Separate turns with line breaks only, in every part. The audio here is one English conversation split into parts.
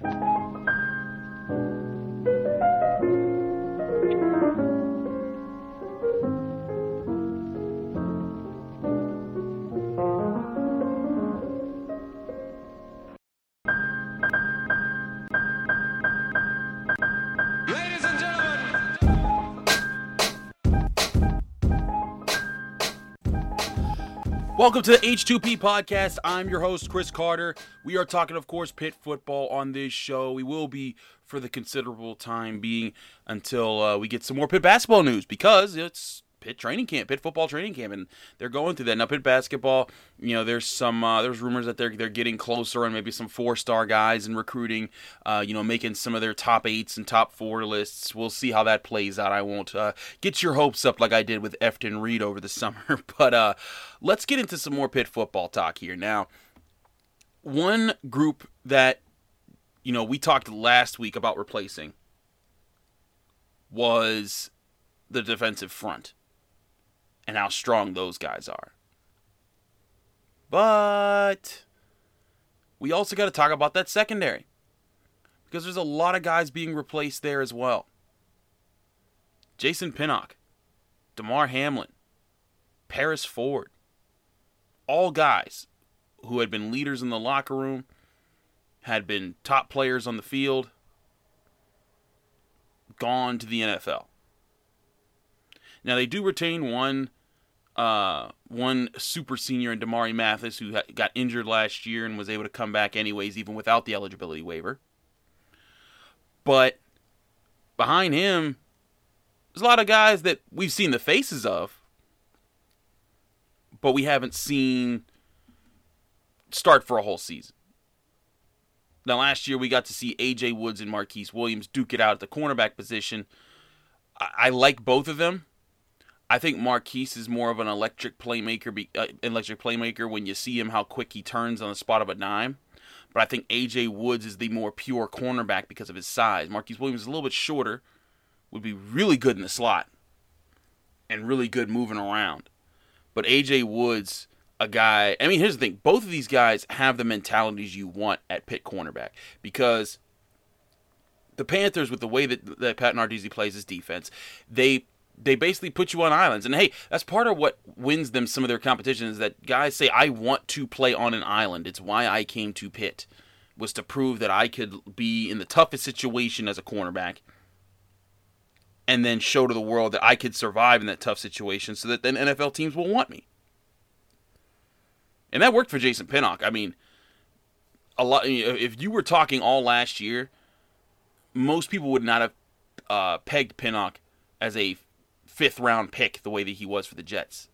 Ladies
Welcome to the H2P podcast. I'm your host, Chris Carter. We are talking, of course, Pitt football on this show. We will be for the considerable time being until uh, we get some more Pitt basketball news because it's Pitt training camp, Pitt football training camp, and they're going through that. Now, Pitt basketball, you know, there's some uh, there's rumors that they're they're getting closer and maybe some four star guys and recruiting, uh, you know, making some of their top eights and top four lists. We'll see how that plays out. I won't uh, get your hopes up like I did with Efton Reid over the summer, but uh, let's get into some more Pitt football talk here now. One group that you know we talked last week about replacing was the defensive front and how strong those guys are. But we also got to talk about that secondary because there's a lot of guys being replaced there as well. Jason Pinnock, Damar Hamlin, Paris Ford, all guys who had been leaders in the locker room, had been top players on the field, gone to the NFL. Now they do retain one uh, one super senior in Damari Mathis who got injured last year and was able to come back anyways, even without the eligibility waiver. But behind him, there's a lot of guys that we've seen the faces of, but we haven't seen start for a whole season. Now, last year we got to see AJ Woods and Marquise Williams duke it out at the cornerback position. I, I like both of them. I think Marquise is more of an electric playmaker, be, uh, electric playmaker when you see him how quick he turns on the spot of a dime. But I think AJ Woods is the more pure cornerback because of his size. Marquise Williams is a little bit shorter, would be really good in the slot, and really good moving around. But AJ Woods, a guy. I mean, here's the thing: both of these guys have the mentalities you want at Pitt cornerback because the Panthers, with the way that, that Pat Narduzzi plays his defense, they they basically put you on islands. And hey, that's part of what wins them some of their competition is that guys say, I want to play on an island. It's why I came to Pitt, was to prove that I could be in the toughest situation as a cornerback and then show to the world that I could survive in that tough situation so that then NFL teams will want me. And that worked for Jason Pinnock. I mean, a lot if you were talking all last year, most people would not have uh, pegged Pinnock as a fifth round pick the way that he was for the Jets.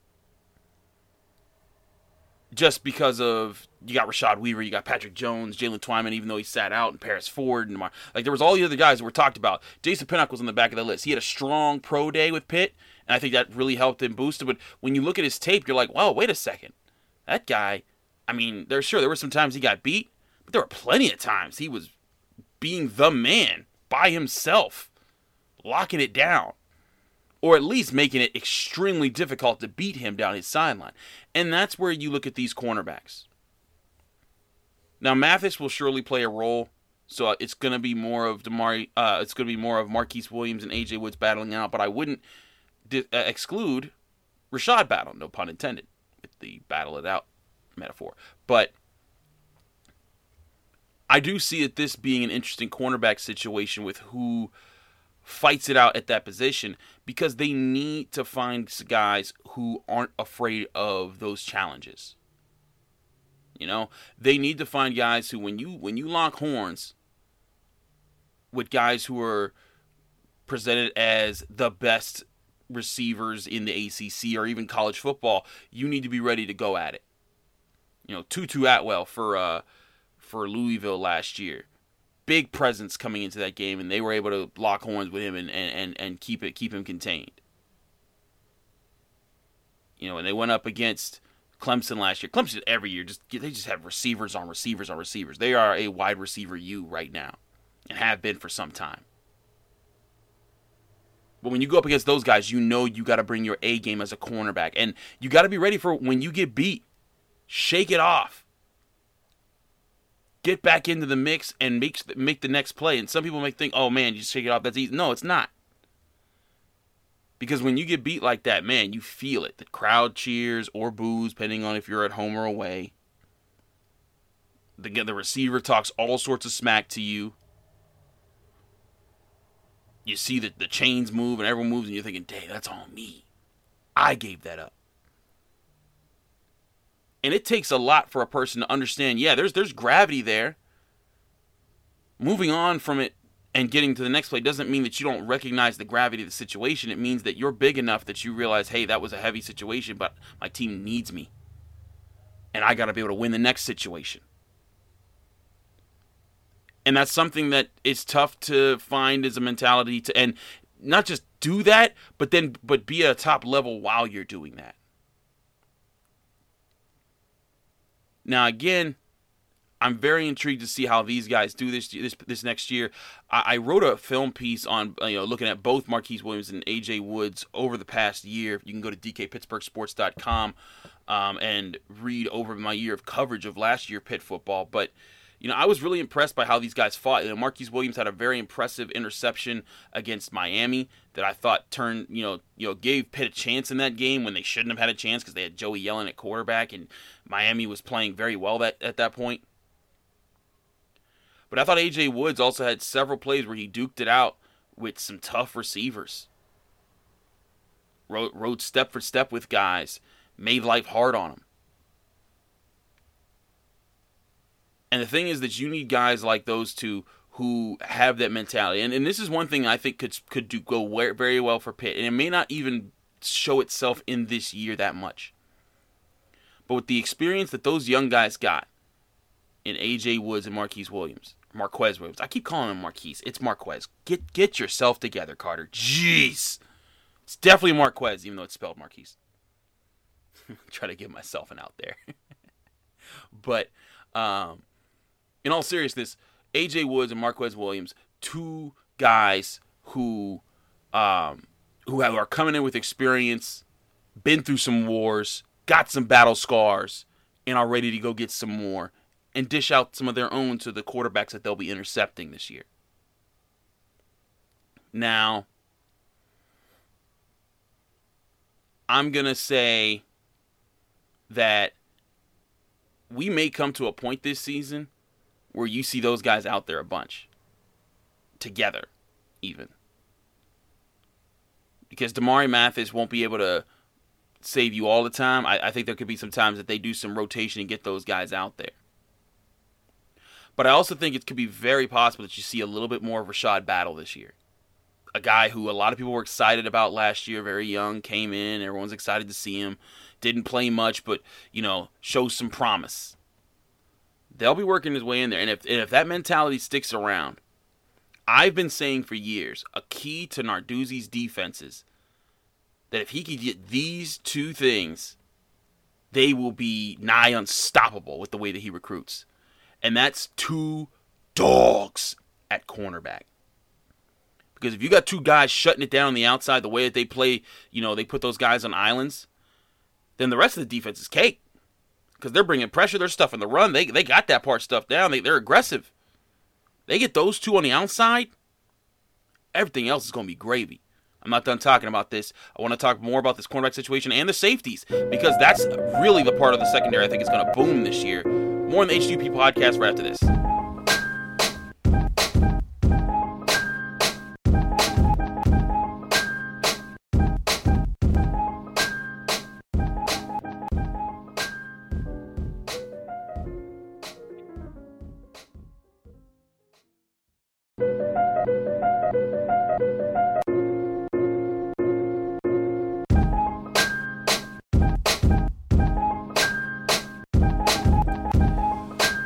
Just because of you got Rashad Weaver, you got Patrick Jones, Jalen Twyman, even though he sat out, and Paris Ford, and Mar- like there was all the other guys that were talked about. Jason Pinnock was on the back of the list. He had a strong pro day with Pitt, and I think that really helped him boost it. But when you look at his tape, you're like, wow, wait a second, that guy. I mean, there's sure there were some times he got beat, but there were plenty of times he was being the man by himself, locking it down or at least making it extremely difficult to beat him down his sideline. And that's where you look at these cornerbacks. Now Mathis will surely play a role, so it's going to be more of Damari. Uh, it's going to be more of Marquise Williams and AJ Woods battling out. But I wouldn't di- uh, exclude Rashad Battle, no pun intended, with the battle it out metaphor. But I do see it this being an interesting cornerback situation with who fights it out at that position because they need to find guys who aren't afraid of those challenges. You know, they need to find guys who when you when you lock horns with guys who are presented as the best receivers in the ACC or even college football, you need to be ready to go at it. You know, Tutu Atwell for uh for Louisville last year big presence coming into that game, and they were able to lock horns with him and, and, and keep it keep him contained. You know, and they went up against Clemson last year. Clemson every year just they just have receivers on receivers on receivers. They are a wide receiver you right now, and have been for some time. But when you go up against those guys, you know you got to bring your A game as a cornerback, and you got to be ready for when you get beat. Shake it off get back into the mix and make make the next play. And some people may think, "Oh man, you just shake it off. That's easy." No, it's not. Because when you get beat like that, man, you feel it. The crowd cheers or boos, depending on if you're at home or away. The the receiver talks all sorts of smack to you. You see that the chains move and everyone moves, and you're thinking, "Dang, that's on me. I gave that up." And it takes a lot for a person to understand, yeah, there's there's gravity there. Moving on from it and getting to the next play doesn't mean that you don't recognize the gravity of the situation. It means that you're big enough that you realize, hey, that was a heavy situation, but my team needs me. And I got to be able to win the next situation. And that's something that is tough to find as a mentality to and not just do that, but then but be at a top level while you're doing that. Now, again, I'm very intrigued to see how these guys do this this this next year. I, I wrote a film piece on you know looking at both Marquise Williams and AJ Woods over the past year. You can go to dkpittsburghsports.com um, and read over my year of coverage of last year Pitt football. But you know, I was really impressed by how these guys fought. You know, Marquise Williams had a very impressive interception against Miami that I thought turned, you know, you know, gave Pitt a chance in that game when they shouldn't have had a chance because they had Joey Yellen at quarterback and Miami was playing very well that at that point. But I thought AJ Woods also had several plays where he duked it out with some tough receivers. Rode, rode step for step with guys, made life hard on them. And the thing is that you need guys like those two who have that mentality. And, and this is one thing I think could could do go very well for Pitt. And it may not even show itself in this year that much. But with the experience that those young guys got in AJ Woods and Marquise Williams, Marquez Williams, I keep calling him Marquise. It's Marquez. Get get yourself together, Carter. Jeez, it's definitely Marquez, even though it's spelled Marquise. Try to give myself an out there, but um, in all seriousness, AJ Woods and Marquez Williams, two guys who um, who are coming in with experience, been through some wars, got some battle scars, and are ready to go get some more and dish out some of their own to the quarterbacks that they'll be intercepting this year. Now, I'm going to say that we may come to a point this season where you see those guys out there a bunch together, even. Because Damari Mathis won't be able to save you all the time. I, I, think there could be some times that they do some rotation and get those guys out there. But I also think it could be very possible that you see a little bit more of Rashad Battle this year. A guy who a lot of people were excited about last year, very young, came in, everyone's excited to see him. Didn't play much, but, you know, shows some promise They'll be working his way in there. And if, and if that mentality sticks around, I've been saying for years a key to Narduzzi's defenses that if he could get these two things, they will be nigh unstoppable with the way that he recruits. And that's two dogs at cornerback. Because if you got two guys shutting it down on the outside, the way that they play, you know, they put those guys on islands, then the rest of the defense is cake because they're bringing pressure. They're stuffing the run. They they got that part stuff down. They they're aggressive. They get those two on the outside. Everything else is going to be gravy. I'm not done talking about this. I want to talk more about this cornerback situation and the safeties because that's really the part of the secondary I think is going to boom this year. More on the H2P podcast right after this.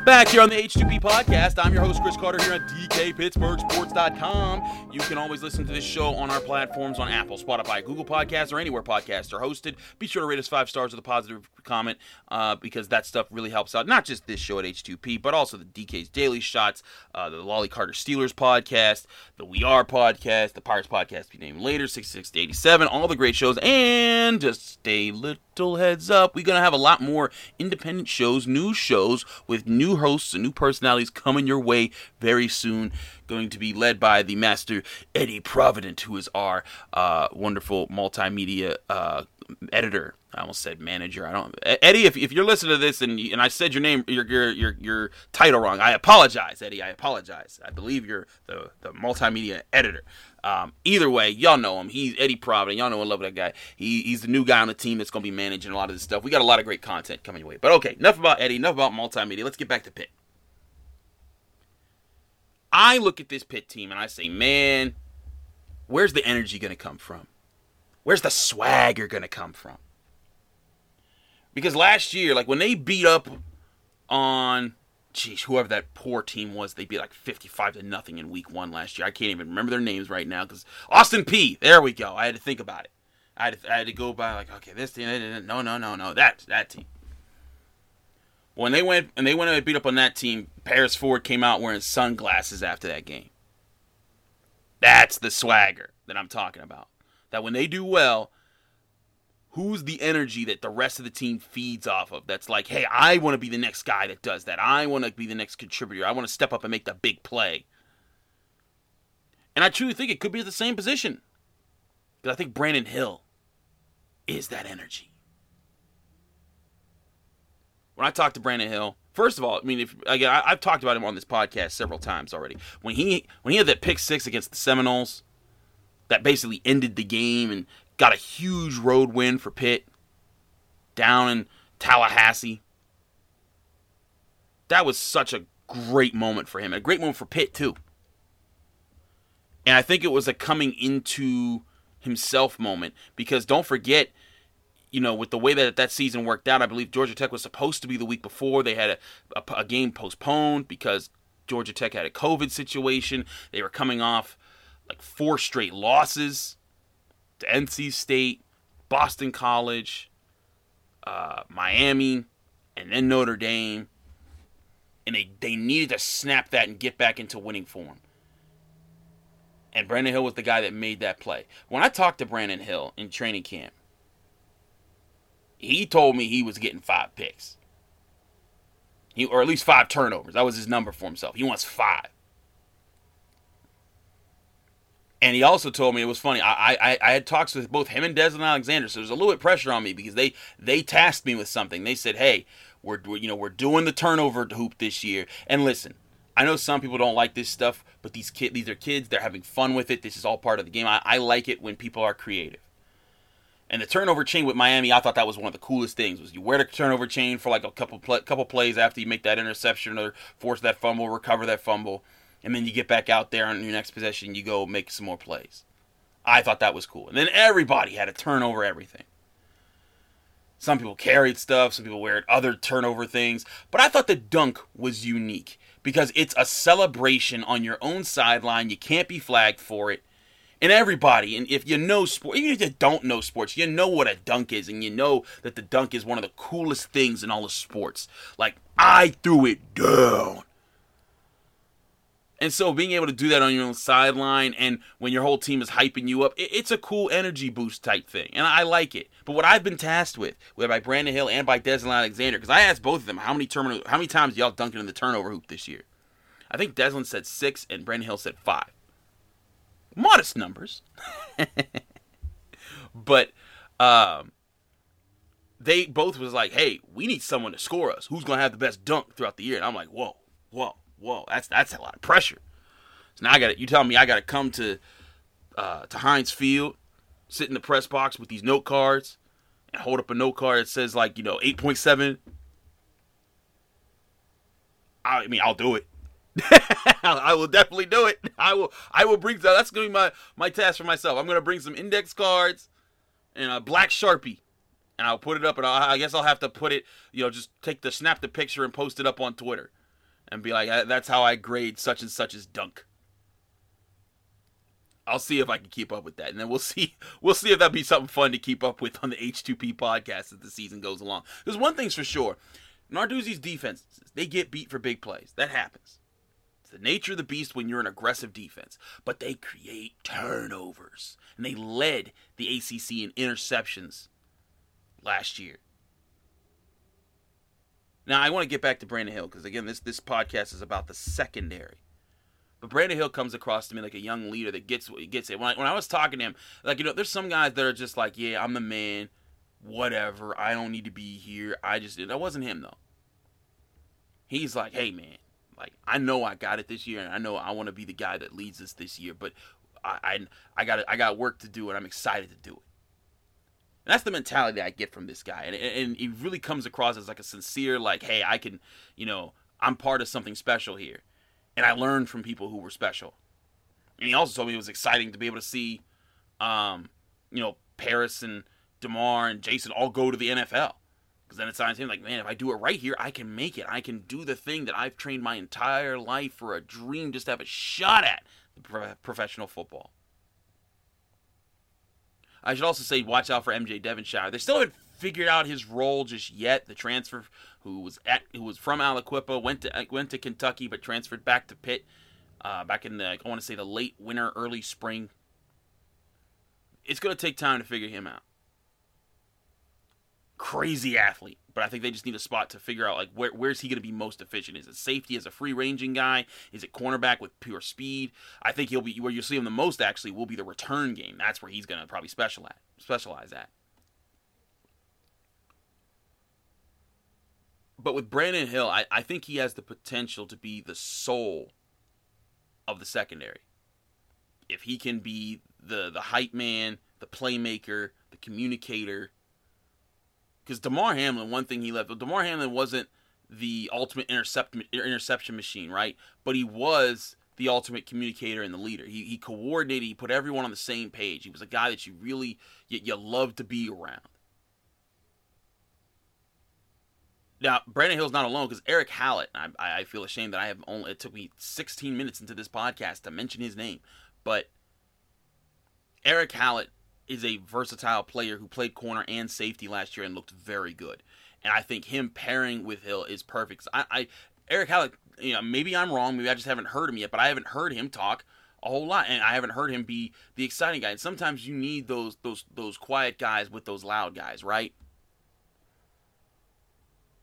Back here on the H2P podcast. I'm your host, Chris Carter, here on DKPittsburghSports.com. You can always listen to this show on our platforms on Apple, Spotify, Google Podcasts, or anywhere podcasts are hosted. Be sure to rate us five stars with a positive comment uh, because that stuff really helps out. Not just this show at H2P, but also the DK's Daily Shots, uh, the Lolly Carter Steelers podcast, the We Are podcast, the Pirates podcast be named later, 66 to 87, all the great shows. And just a little heads up, we're going to have a lot more independent shows, new shows with new hosts and new personalities coming your way very soon. Going to be led by the master Eddie Provident, who is our uh, wonderful multimedia uh, editor. I almost said manager. I don't. Eddie, if, if you're listening to this and and I said your name, your your your your title wrong, I apologize, Eddie. I apologize. I believe you're the the multimedia editor. Um, either way, y'all know him. He's Eddie Provident. Y'all know I love that guy. He, he's the new guy on the team that's going to be managing a lot of this stuff. We got a lot of great content coming your way. But okay, enough about Eddie. Enough about multimedia. Let's get back to Pitt. I look at this Pitt team and I say, man, where's the energy going to come from? Where's the swagger going to come from? Because last year, like when they beat up on, geez, whoever that poor team was, they beat like 55 to nothing in week one last year. I can't even remember their names right now because Austin Peay. There we go. I had to think about it. I had to, I had to go by like, okay, this team. No, no, no, no. That that team. When they went and they went and beat up on that team, Paris Ford came out wearing sunglasses after that game. That's the swagger that I'm talking about. That when they do well, who's the energy that the rest of the team feeds off of? That's like, hey, I want to be the next guy that does that. I want to be the next contributor. I want to step up and make the big play. And I truly think it could be the same position. Because I think Brandon Hill is that energy. When I talk to Brandon Hill, first of all, I mean, if again, I, have talked about him on this podcast several times already. When he when he had that pick six against the Seminoles, that basically ended the game and got a huge road win for Pitt down in Tallahassee. That was such a great moment for him, a great moment for Pitt too. And I think it was a coming into himself moment because don't forget you know, with the way that that season worked out, I believe Georgia Tech was supposed to be the week before. They had a, a, a, game postponed because Georgia Tech had a COVID situation. They were coming off like four straight losses to NC State, Boston College, uh, Miami, and then Notre Dame. And they, they needed to snap that and get back into winning form. And Brandon Hill was the guy that made that play. When I talked to Brandon Hill in training camp, he told me he was getting five picks. He, or at least five turnovers. That was his number for himself. He wants five. And he also told me it was funny. I, I I had talks with both him and Deslin Alexander, so there's a little bit pressure on me because they they tasked me with something. They said, "Hey, we're, we're you know we're doing the turnover hoop this year." And listen, I know some people don't like this stuff, but these kid these are kids. They're having fun with it. This is all part of the game. I, I like it when people are creative. And the turnover chain with Miami, I thought that was one of the coolest things. Was you wear the turnover chain for like a couple couple plays after you make that interception or force that fumble, recover that fumble, and then you get back out there on your next possession, you go make some more plays. I thought that was cool. And then everybody had to turn over everything. Some people carried stuff, some people wear other turnover things, but I thought the dunk was unique because it's a celebration on your own sideline. You can't be flagged for it and everybody, and if you know sports, even if you don't know sports, you know what a dunk is, and you know that the dunk is one of the coolest things in all of sports. Like I threw it down. And so being able to do that on your own sideline and when your whole team is hyping you up, it's a cool energy boost type thing. And I like it. But what I've been tasked with, whether by Brandon Hill and by Deslin Alexander, because I asked both of them how many term- how many times y'all dunked in the turnover hoop this year. I think Deslin said six and Brandon Hill said five modest numbers. but um, they both was like, "Hey, we need someone to score us. Who's gonna have the best dunk throughout the year?" And I'm like, "Whoa, whoa, whoa! That's that's a lot of pressure." So now I got You tell me I got to come to uh, to Heinz Field, sit in the press box with these note cards, and hold up a note card that says like you know eight point seven. I mean, I'll do it. I will definitely do it. I will. I will bring. That's gonna be my my task for myself. I'm gonna bring some index cards and a black sharpie, and I'll put it up. And I'll, I guess I'll have to put it. You know, just take the snap the picture and post it up on Twitter, and be like, "That's how I grade such and such as dunk." I'll see if I can keep up with that, and then we'll see. We'll see if that'd be something fun to keep up with on the H2P podcast as the season goes along. Because one thing's for sure, Narduzzi's defenses they get beat for big plays. That happens. It's the nature of the beast when you're an aggressive defense, but they create turnovers. And they led the ACC in interceptions last year. Now I want to get back to Brandon Hill because again, this this podcast is about the secondary. But Brandon Hill comes across to me like a young leader that gets gets it. When I, when I was talking to him, like you know, there's some guys that are just like, yeah, I'm the man, whatever. I don't need to be here. I just that wasn't him though. He's like, hey man, like I know I got it this year, and I know I want to be the guy that leads us this year, but I I, I got I got work to do, and I'm excited to do it. And that's the mentality I get from this guy, and and he really comes across as like a sincere, like, hey, I can, you know, I'm part of something special here, and I learned from people who were special. And he also told me it was exciting to be able to see, um, you know, Paris and Demar and Jason all go to the NFL. Because then it sounds to like, man, if I do it right here, I can make it. I can do the thing that I've trained my entire life for a dream just to have a shot at pro- professional football. I should also say, watch out for MJ Devonshire. They still haven't figured out his role just yet. The transfer, who was at, who was from Aliquippa, went to went to Kentucky, but transferred back to Pitt, uh, back in the I want to say the late winter, early spring. It's going to take time to figure him out crazy athlete, but I think they just need a spot to figure out like where where's he going to be most efficient? Is it safety as a free ranging guy? Is it cornerback with pure speed? I think he'll be where you'll see him the most actually will be the return game. That's where he's going to probably specialize specialize at. But with Brandon Hill, I, I think he has the potential to be the soul of the secondary. If he can be the the hype man, the playmaker, the communicator, because Damar Hamlin, one thing he left, Damar Hamlin wasn't the ultimate intercept, interception machine, right? But he was the ultimate communicator and the leader. He, he coordinated, he put everyone on the same page. He was a guy that you really, you, you love to be around. Now, Brandon Hill's not alone because Erick Hallett, I, I feel ashamed that I have only, it took me 16 minutes into this podcast to mention his name. But Erick Hallett is a versatile player who played corner and safety last year and looked very good. And I think him pairing with Hill is perfect. I, I Erick Hallett, you know, maybe I'm wrong. Maybe I just haven't heard him yet, but I haven't heard him talk a whole lot, and I haven't heard him be the exciting guy. And sometimes you need those those those quiet guys with those loud guys, right?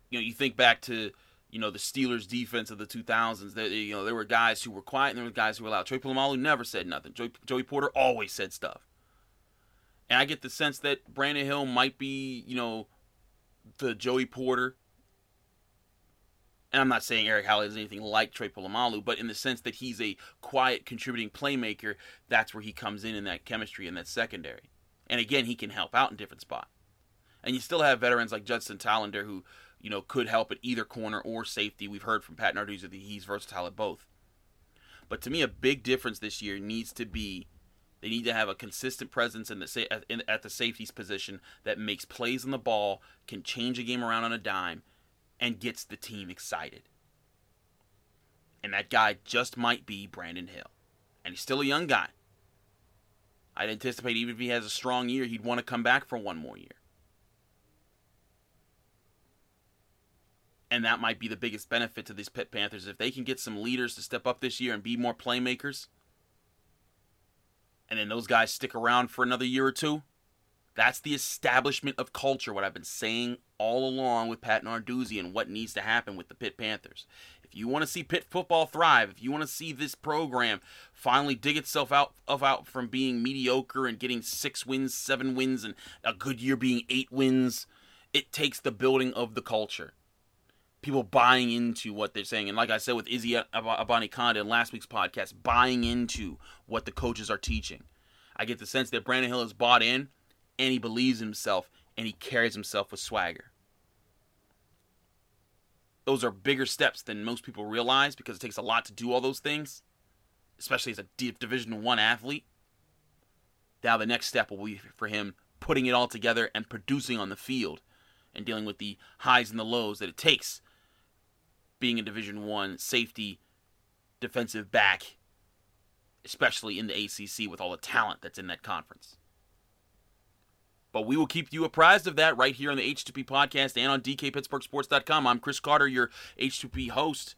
You know, you think back to you know the Steelers' defense of the 2000s. That you know there were guys who were quiet and there were guys who were loud. Troy Polamalu never said nothing. Joey, Joey Porter always said stuff. And I get the sense that Brandon Hill might be, you know, the Joey Porter. And I'm not saying Erick Hallett is anything like Trey Polamalu, but in the sense that he's a quiet, contributing playmaker, that's where he comes in in that chemistry in that secondary. And again, he can help out in different spots. And you still have veterans like Judson Tallandier who, you know, could help at either corner or safety. We've heard from Pat Narduzzi that he's versatile at both. But to me, a big difference this year needs to be they need to have a consistent presence in the in, at the safeties position that makes plays on the ball, can change a game around on a dime, and gets the team excited. And that guy just might be Brandon Hill, and he's still a young guy. I'd anticipate even if he has a strong year, he'd want to come back for one more year. And that might be the biggest benefit to these Pitt Panthers if they can get some leaders to step up this year and be more playmakers and then those guys stick around for another year or two. That's the establishment of culture, what I've been saying all along with Pat Narduzzi and what needs to happen with the Pitt Panthers. If you want to see Pitt football thrive, if you want to see this program finally dig itself out of out from being mediocre and getting six wins, seven wins, and a good year being eight wins, it takes the building of the culture people buying into what they're saying. And like I said with Izzy Abanikanda in last week's podcast, buying into what the coaches are teaching. I get the sense that Brandon Hill has bought in and he believes in himself and he carries himself with swagger. Those are bigger steps than most people realize because it takes a lot to do all those things, especially as a Division One athlete. Now the next step will be for him putting it all together and producing on the field and dealing with the highs and the lows that it takes being a Division One safety, defensive back, especially in the ACC with all the talent that's in that conference. But we will keep you apprised of that right here on the H2P podcast and on DKPittsburghSports.com. I'm Chris Carter, your H2P host,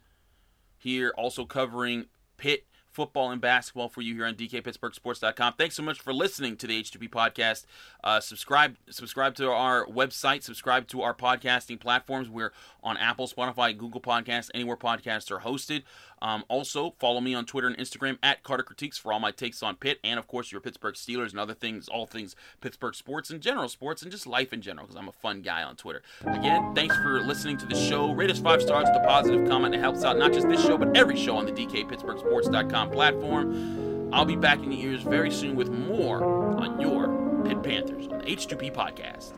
here also covering Pitt football and basketball for you here on DKPittsburghSports.com. Thanks so much for listening to the H2P podcast. Uh, subscribe, subscribe to our website. Subscribe to our podcasting platforms. We're on Apple, Spotify, Google Podcasts, anywhere podcasts are hosted. Um, also, follow me on Twitter and Instagram at Carter Critiques for all my takes on Pitt and, of course, your Pittsburgh Steelers and other things, all things Pittsburgh sports and general sports and just life in general because I'm a fun guy on Twitter. Again, thanks for listening to the show. Rate us five stars with a positive comment. It helps out not just this show, but every show on the DKPittsburghSports.com platform. I'll be back in your ears very soon with more on your Pitt Panthers on the H2P podcast.